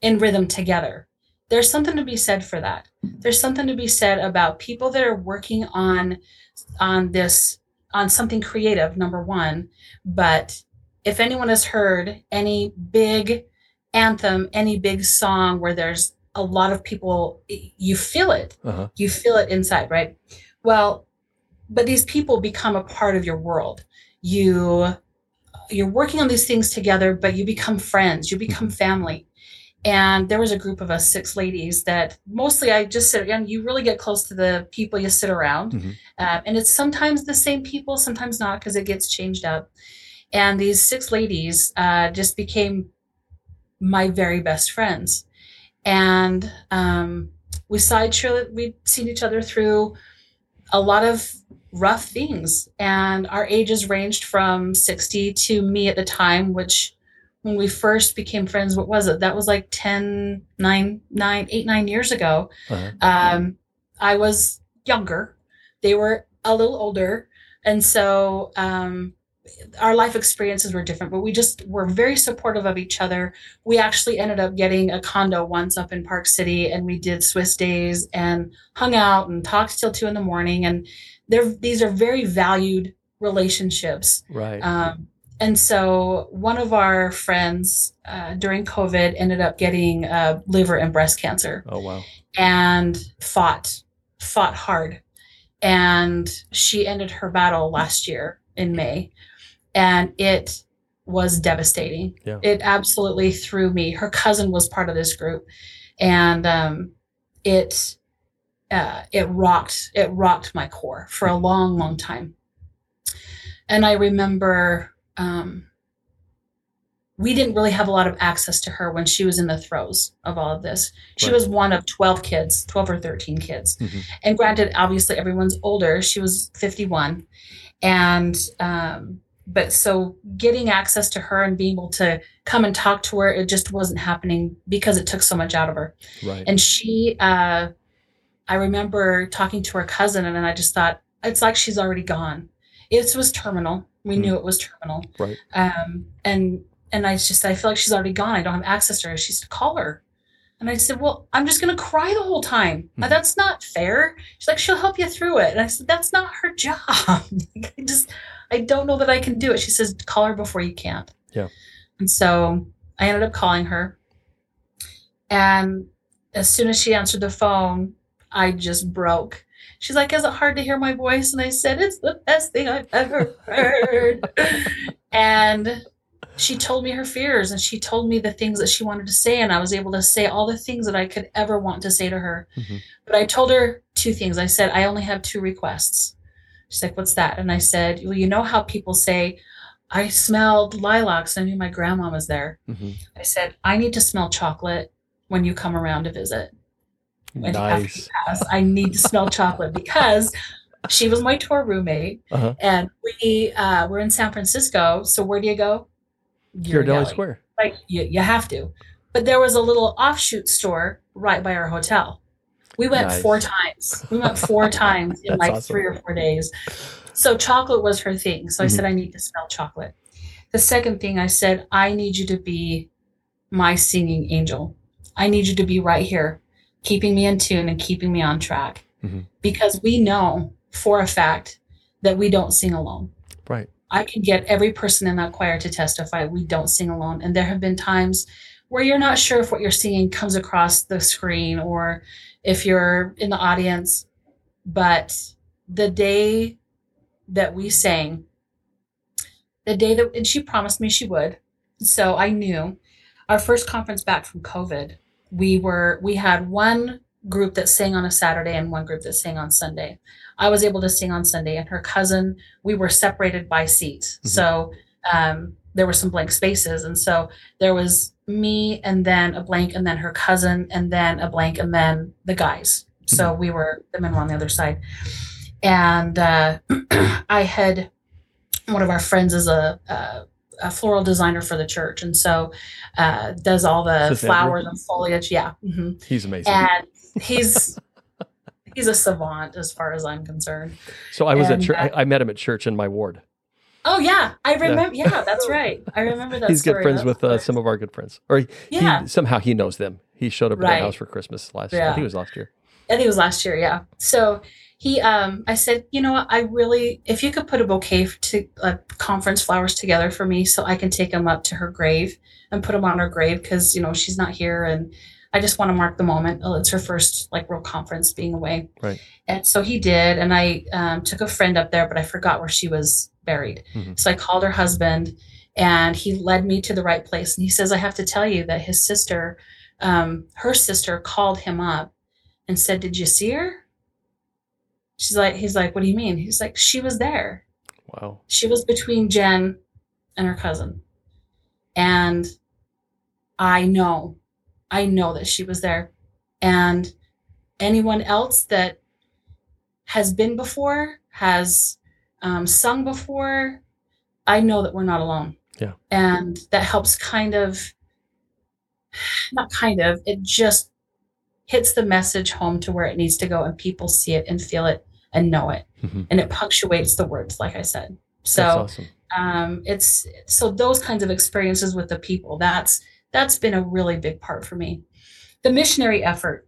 in rhythm together. There's something to be said for that. There's something to be said about people that are working on on this on something creative number 1, but if anyone has heard any big anthem, any big song where there's a lot of people you feel it. Uh-huh. You feel it inside, right? Well, but these people become a part of your world. You you're working on these things together, but you become friends, you become family. And there was a group of us, six ladies, that mostly I just sit and you really get close to the people you sit around. Mhm. Uh, and it's sometimes the same people, sometimes not, because it gets changed up. And these six ladies uh, just became my very best friends. And um, we saw each other, we'd seen each other through a lot of rough things. And our ages ranged from 60 to me at the time, which when we first became friends, what was it? That was like 10, 9, 9, 8, 9 years ago. Uh-huh. Um, I was younger. They were a little older. And so um, our life experiences were different, but we just were very supportive of each other. We actually ended up getting a condo once up in Park City and we did Swiss days and hung out and talked till two in the morning. And they're, these are very valued relationships. Right. Um, and so one of our friends uh, during COVID ended up getting uh, liver and breast cancer. Oh wow. and fought fought hard. And she ended her battle last year in may. And it was devastating. Yeah. it absolutely threw me. Her cousin was part of this group. And um, it uh, it rocked it rocked my core for a long long time. And i remember um, we didn't really have a lot of access to her when she was in the throes of all of this. She Right. was one of 12 kids, 12 or 13 kids. Mhm. And granted, obviously everyone's older. She was 51. And, um, but so getting access to her and being able to come and talk to her, it just wasn't happening because it took so much out of her. Right. And she, uh, I remember talking to her cousin, and then I just thought, it's like she's already gone. It was terminal. We Hmm. knew it was terminal. Right. Um, and and I just I feel like she's already gone. I don't have access to her. She said, call her. And I said, well, I'm just gonna cry the whole time. Mhm. That's not fair. She's like, she'll help you through it. And I said, that's not her (laughs) job. I just I don't know that I can do it. She says, call her before you can't. Yeah. And so I ended up calling her. And as soon as she answered the phone, I just broke. She's like, Is it hard to hear my voice? And I said, It's the best thing I've ever heard. (laughs) and she told me her fears and she told me the things that she wanted to say. And I was able to say all the things that I could ever want to say to her. Mhm. But I told her two things. I said, I only have two requests. She's like, What's that? And I said, Well, you know how people say, I smelled lilacs. I knew my grandma was there. Mhm. I said, I need to smell chocolate when you come around to visit. Nice. pass, I need to smell chocolate because she was my tour roommate Uh-huh. and we uh, were in San Francisco. So where do you go? Ghirardelli. Square. Like you, you have to. But there was a little offshoot store right by our hotel. We went Nice. four times. We went four (laughs) times in like awesome. three or four days. So chocolate was her thing. So I Mhm. said, I need to smell chocolate. The second thing I said, I need you to be my singing angel. I need you to be right here, keeping me in tune and keeping me on track. Mhm. Because we know for a fact that we don't sing alone. Right. I can get every person in that choir to testify we don't sing alone. And there have been times where you're not sure if what you're singing comes across the screen or if you're in the audience. But the day that we sang, the day that, and she promised me she would. So I knew our first conference back from COVID, we were, we had one group that sang on a Saturday and one group that sang on Sunday. I was able to sing on Sunday, and her cousin, we were separated by seats. Mhm. So um, there were some blank spaces. And so there was me, and then a blank, and then her cousin, and then a blank, and then the guys. So we were, the men were on the other side. And uh, (clears throat) I had, one of our friends is a, a, a floral designer for the church. And so uh, does all the flowers and foliage. Yeah. hmm He's amazing. and he's (laughs) he's a savant as far as I'm concerned. so I was at church. uh, I, I met him at church in my ward. Oh yeah, I remember. Yeah, that's (laughs) right. I remember that. He's good friends with uh, some of our good friends, or he, Yeah, he, somehow he knows them. He showed up at Right. our house for Christmas last. Year. I think it was last year. I think it was last year. Yeah. So he, um, I said, you know what? I really, if you could put a bouquet to uh, conference flowers together for me, so I can take them up to her grave and put them on her grave because you know she's not here, and I just want to mark the moment. Oh, it's her first like real conference being away. Right. And so he did, and I um, took a friend up there, but I forgot where she was buried. Mhm. So I called her husband, and he led me to the right place. And he says, I have to tell you that his sister, um, her sister, called him up and said, "Did you see her?" She's like, he's like, "What do you mean?" He's like, "She was there. Wow. She was between Jen and her cousin, and I know, I know that she was there, and anyone else that has been before has um, sung before, I know that we're not alone. Yeah. and that helps kind of, not kind of, it just hits the message home to where it needs to go and people see it and feel it and know it. Mhm. and it punctuates the words like i said. So awesome. um it's so those kinds of experiences with the people that's that's been a really big part for me. The missionary effort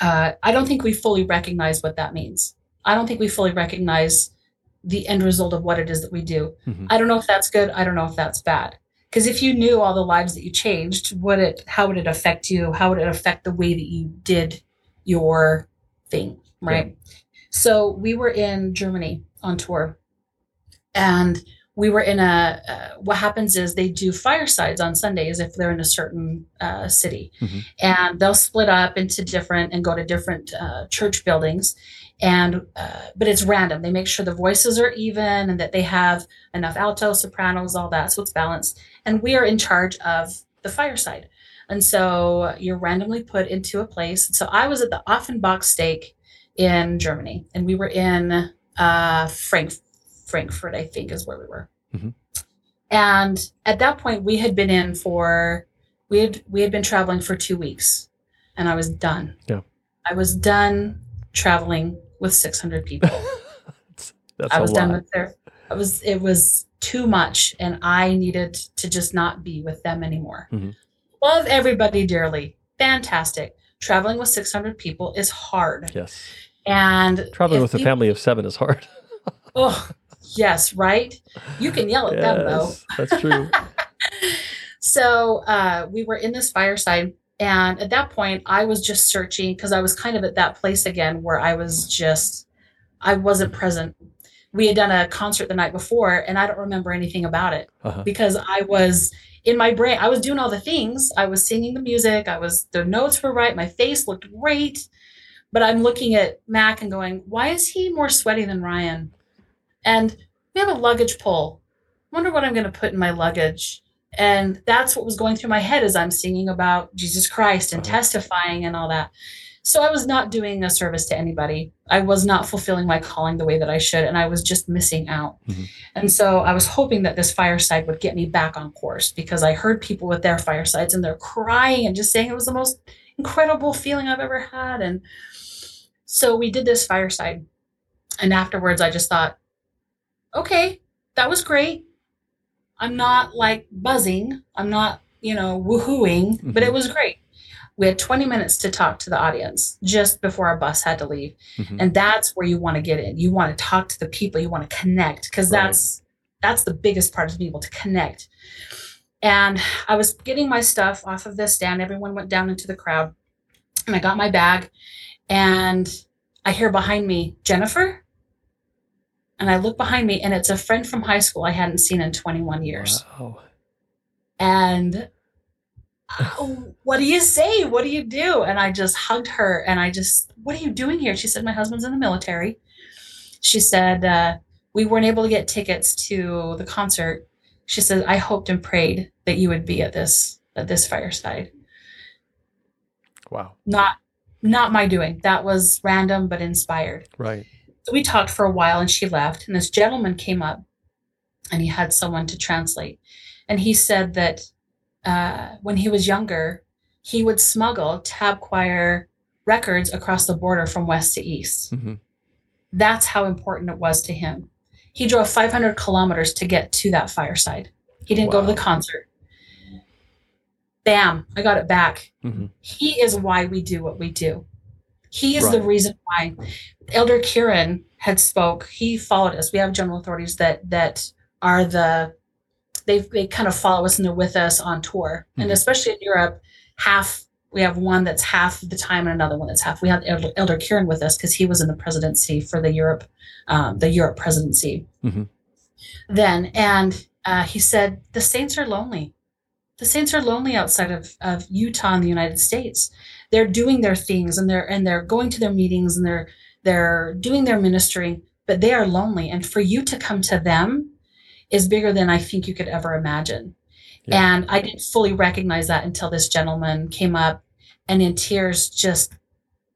uh, i don't think we fully recognize what that means. I don't think we fully recognize the end result of what it is that we do. Mhm. i don't know if that's good. I don't know if that's bad because if you knew all the lives that you changed would it how would it affect you? How would it affect the way that you did your thing right? So we were in germany on tour and we were in a uh, what happens is they do firesides on sundays if they're in a certain uh, city. Mhm. and they'll split up into different and go to different uh, church buildings and uh, but it's random. They make sure the voices are even and that they have enough alto sopranos all that so it's balanced. And we are in charge of the fireside. And so you're randomly put into a place. So i was at the offenbach stake in germany and we were in uh, Frank, frankfurt i think is where we were. Mhm. and at that point we had been in for we had we had been traveling for two weeks and i was done. Yeah. i was done traveling with 600 people (laughs) that's that's I was done with their. I was. It was too much, and I needed to just not be with them anymore. Mhm. Love everybody dearly. Fantastic. Traveling with 600 people is hard, yes. and Traveling with a family of seven is hard. (laughs) Oh, yes, right. You can yell at them though. that's true. (laughs) So uh, we were in this fireside, and at that point, I was just searching because I was kind of at that place again where I was just, I wasn't present. We had done a concert the night before, and I don't remember anything about it Uh-huh. because I was in my brain. I was doing all the things. I was singing the music. I was the notes were right. My face looked great, but I'm looking at Mack and going, "Why is he more sweaty than Ryan?" And we have a luggage pull. Wonder what I'm going to put in my luggage. And that's what was going through my head as I'm singing about Jesus Christ and Uh-huh. testifying and all that. So I was not doing a service to anybody. I was not fulfilling my calling the way that I should, and I was just missing out. Mhm. And so I was hoping that this fireside would get me back on course because I heard people with their firesides and they're crying and just saying it was the most incredible feeling I've ever had. And so we did this fireside. And afterwards, I just thought, okay, that was great. I'm not like buzzing. I'm not, you know, woohooing, but it was great. We had 20 minutes to talk to the audience just before our bus had to leave. Mhm. And that's where you want to get in. You want to talk to the people, you want to connect because Right. that's that's the biggest part of being able to connect. And I was getting my stuff off of this stand. Everyone went down into the crowd. And I got my bag and I hear behind me, Jennifer. And I look behind me and it's a friend from high school I hadn't seen in 21 years. Wow. And "Oh, (laughs) what do you say? What do you do? And I just hugged her and I just, what are you doing here? She said, my husband's in the military. She said, uh, we weren't able to get tickets to the concert. She said, I hoped and prayed that you would be at this, at this fireside. Wow. Not, not my doing. That was random, but inspired. Right. So we talked for a while and she left. And this gentleman came up and he had someone to translate. And he said that uh, when he was younger, he would smuggle tab choir records across the border from west to east. Mhm. That's how important it was to him. He drove 500 kilometers to get to that fireside. He didn't go to the concert. Bam, I got it back. Mhm. He is why we do what we do. He is the reason why. Elder Kearon had spoke. He followed us. We have general authorities that that are the they they kind of follow us and they're with us on tour. And Mhm. especially in Europe, half we have one that's half the time and another one that's half. We have Elder, Elder Kearon with us because he was in the presidency for the Europe um, the Europe presidency Mhm. then. And uh, he said the saints are lonely. The saints are lonely outside of, of Utah and the United States. They're doing their things and they're and they're going to their meetings and they're they're doing their ministry, but they are lonely. And for you to come to them is bigger than I think you could ever imagine. Yeah. And I didn't fully recognize that until this gentleman came up and in tears just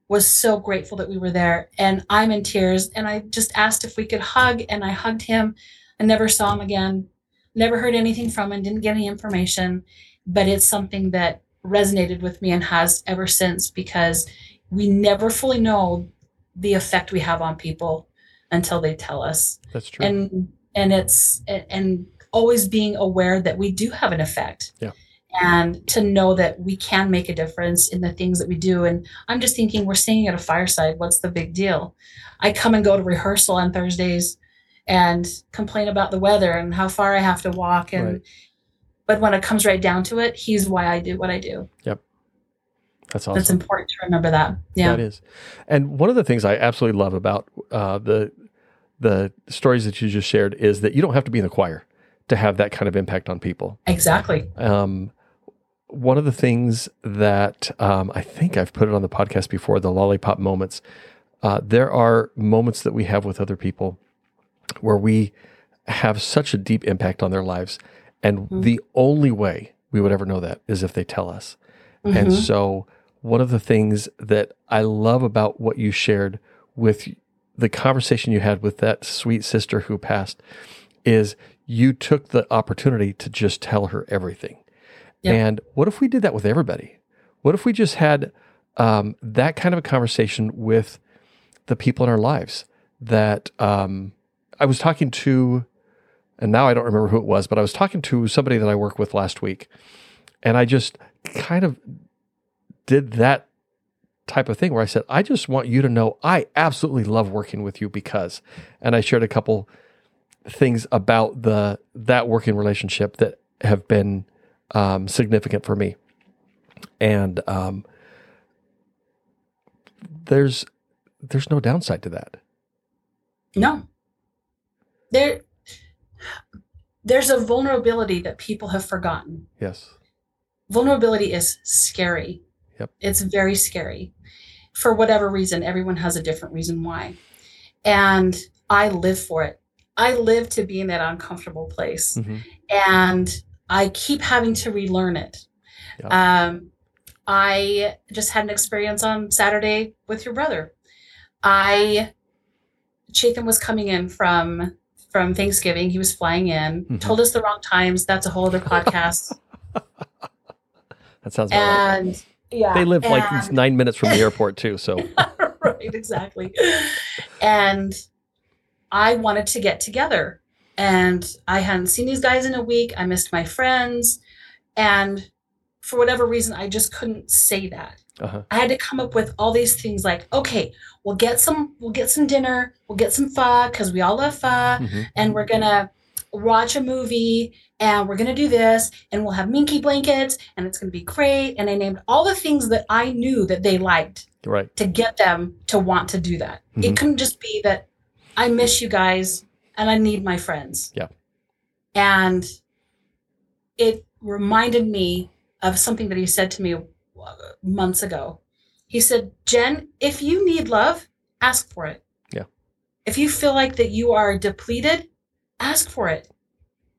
was so grateful that we were there. And I'm in tears. And I just asked if we could hug, and I hugged him. I never saw him again, never heard anything from him, didn't get any information. But it's something that resonated with me and has ever since because we never fully know the effect we have on people until they tell us That's true. and and it's and always being aware that we do have an effect Yeah. and to know that we can make a difference in the things that we do and i'm just thinking we're singing at a fireside what's the big deal i come and go to rehearsal on thursdays and complain about the weather and how far i have to walk and Right. But when it comes right down to it he's why i do what i do Yep. That's awesome. that's important to remember that yeah That is. And one of the things I absolutely love about uh, the the stories that you just shared is that you don't have to be in the choir to have that kind of impact on people. exactly Um, one of the things that um, I think I've put it on the podcast before, the lollipop moments. Uh, there are moments that we have with other people where we have such a deep impact on their lives, and Mhm. the only way we would ever know that is if they tell us. And Mhm. so, one of the things that I love about what you shared with the conversation you had with that sweet sister who passed is you took the opportunity to just tell her everything. Yep. And what if we did that with everybody? What if we just had um, that kind of a conversation with the people in our lives? That um, I was talking to, and now I don't remember who it was, but I was talking to somebody that I work with last week, and I just kind of did that type of thing where I said, I just want you to know I absolutely love working with you because, and I shared a couple things about the that working relationship that have been um, significant for me, and um, there's there's no downside to that. No. There there's a vulnerability that people have forgotten. Yes. Vulnerability is scary. Yep. It's very scary. For whatever reason, everyone has a different reason why. And I live for it. I live to be in that uncomfortable place. Mhm. And I keep having to relearn it. Um, I just had an experience on Saturday with your brother. I Chapin was coming in from from Thanksgiving. He was flying in, Mhm. told us the wrong times. That's a whole other podcast. (laughs) That sounds about right. and yeah, They live like nine minutes from the airport too, so (laughs) right, exactly. And I wanted to get together. And I hadn't seen these guys in a week. I missed my friends. And for whatever reason, I just couldn't say that. Uh-huh. I had to come up with all these things like, okay, we'll get some we'll get some dinner, we'll get some pho, because we all love pho, Mhm. and we're gonna watch a movie and we're gonna do this and we'll have minky blankets and it's gonna be great. And I named all the things that I knew that they liked right. to get them to want to do that. Mhm. It couldn't just be that I miss you guys and I need my friends. Yeah. And it reminded me of something that he said to me months ago. He said, Jen, if you need love, ask for it. Yeah. If you feel like that you are depleted, ask for it.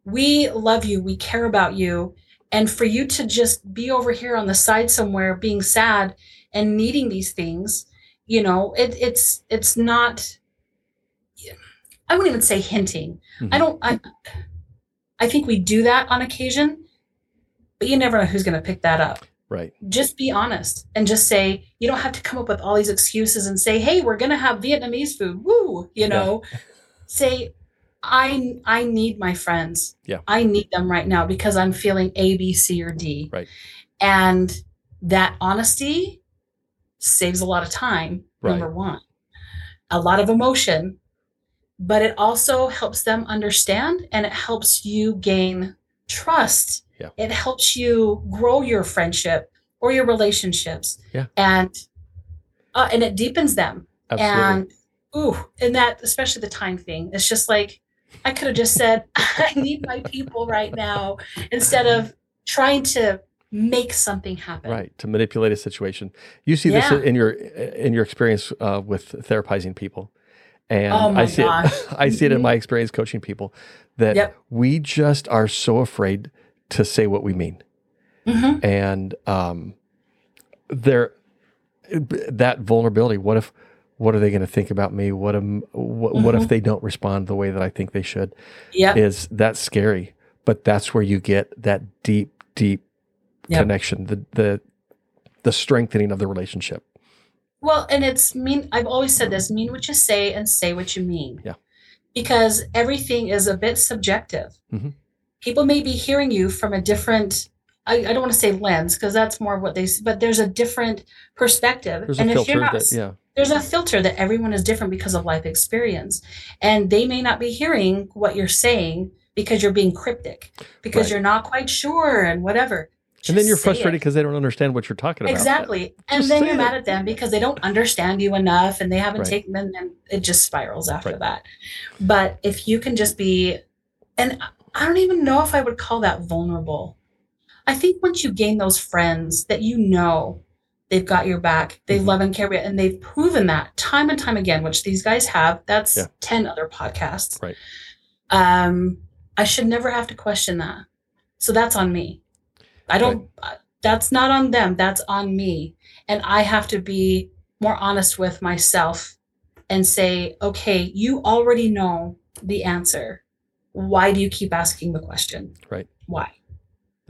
We love you. We care about you. And for you to just be over here on the side somewhere being sad and needing these things, you know, it, it's it's not I wouldn't even say hinting. I Mhm. don't I I think we do that on occasion, but you never know who's gonna pick that up Right. just be honest and just say you don't have to come up with all these excuses and say hey we're going to have vietnamese food woo you know say I I need my friends. Yeah. I need them right now because I'm feeling A, B, C, or D. Right. And that honesty saves a lot of time, Right. number one. A lot of emotion, but it also helps them understand and it helps you gain trust. Yeah. It helps you grow your friendship or your relationships. Yeah. And uh, and it deepens them. Absolutely. And ooh, and that especially the time thing. It's just like I could have just said, (laughs) I need my people right now instead of trying to make something happen. right to manipulate a situation you see Yeah. this in your in your experience uh, with therapizing people and Oh my i see gosh. it (laughs) i see it in Mhm. my experience coaching people that Yep. we just are so afraid to say what we mean Mhm. and um there that vulnerability what if what are they going to think about me what am what, what if Mhm. they don't respond the way that i think they should Yep. is that's scary but that's where you get that deep deep Yep. connection the the the strengthening of the relationship Well, and it's mean. I've always said this: mean what you say and say what you mean. Yeah. Because everything is a bit subjective. Mhm. People may be hearing you from a different. I, I don't want to say lens because that's more what they. But there's a different perspective, there's and a if filter you're not, that yeah there's a filter that everyone is different because of life experience, and they may not be hearing what you're saying because you're being cryptic, because Right. you're not quite sure, and whatever. and then you're frustrated because they don't understand what you're talking about Exactly. And then you're it. mad at them because they don't understand you enough and they haven't Right. taken and it just spirals after Right. that. But if you can just be and I don't even know if I would call that vulnerable. I think once you gain those friends that you know they've got your back, they Mhm. love and care about you, and they've proven that time and time again, which these guys have. That's Yeah. 10 other podcasts. Right. Um, I should never have to question that. So that's on me. I don't, uh, that's not on them. That's on me. And I have to be more honest with myself and say, okay, you already know the answer. Why do you keep asking the question? Right. Why?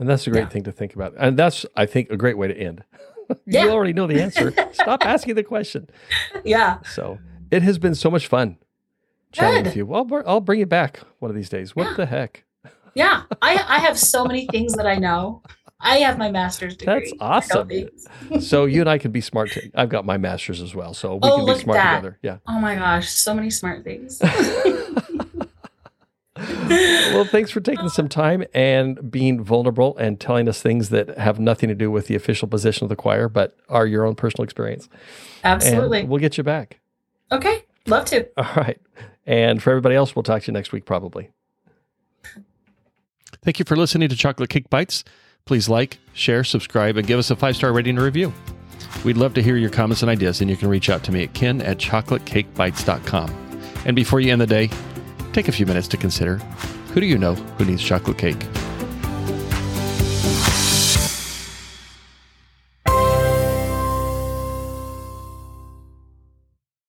and that's a great Yeah. thing to think about and that's i think a great way to end (laughs) Yeah. you already know the answer (laughs) stop asking the question Yeah. so it has been so much fun chatting Good. with you well br- i'll bring you back one of these days what Yeah. the heck Yeah. (laughs) I, I have so many things that I know. I have my master's degree. That's awesome. so you and i can be smart too. i've got my master's as well so we Oh, can be smart together yeah Oh my gosh, so many smart things. Well, thanks for taking some time and being vulnerable and telling us things that have nothing to do with the official position of the choir, but are your own personal experience. Absolutely. And we'll get you back. okay. Love to. (laughs) All right. And for everybody else, we'll talk to you next week, probably. Thank you for listening to Chocolate Cake Bites. Please like, share, subscribe, and give us a five star rating and review. We'd love to hear your comments and ideas, and you can reach out to me at ken at chocolatecakebites.com. And before you end the day, take a few minutes to consider who do you know who needs chocolate cake?